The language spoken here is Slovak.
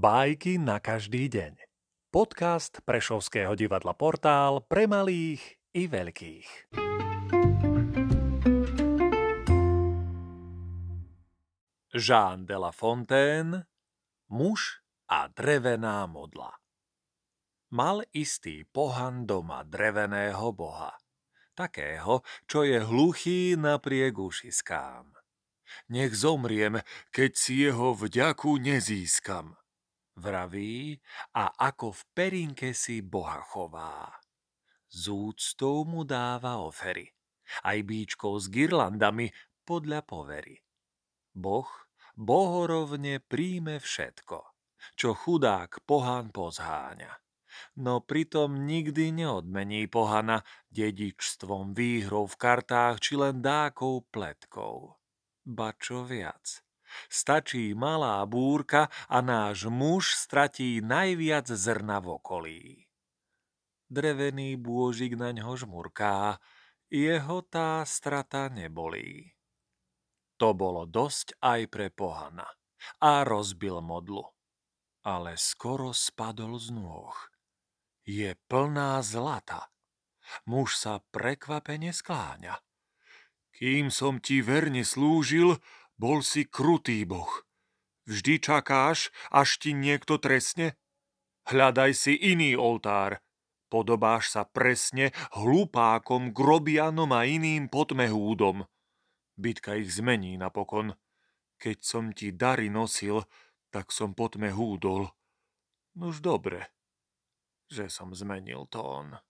Bajky na každý deň. Podcast Prešovského divadla Portál pre malých i veľkých. Jean de la Fontaine Muž a drevená modla Mal istý pohan doma dreveného boha. Takého, čo je hluchý napriek ušiskám. Nech zomriem, keď si jeho vďaku nezískam vraví a ako v perinke si Boha chová. Z úctou mu dáva ofery, aj bíčkov s girlandami podľa povery. Boh bohorovne príjme všetko, čo chudák pohan pozháňa. No pritom nikdy neodmení pohana dedičstvom výhrou v kartách či len dákou pletkou. Ba čo viac – Stačí malá búrka a náš muž stratí najviac zrna v okolí. Drevený bôžik na ňo žmurká, jeho tá strata nebolí. To bolo dosť aj pre pohana a rozbil modlu. Ale skoro spadol z nôh. Je plná zlata. Muž sa prekvapene skláňa. Kým som ti verne slúžil, bol si krutý boh. Vždy čakáš, až ti niekto trestne? Hľadaj si iný oltár. Podobáš sa presne hlupákom, grobianom a iným potmehúdom. Bitka ich zmení napokon. Keď som ti dary nosil, tak som potmehúdol. Nož dobre, že som zmenil tón.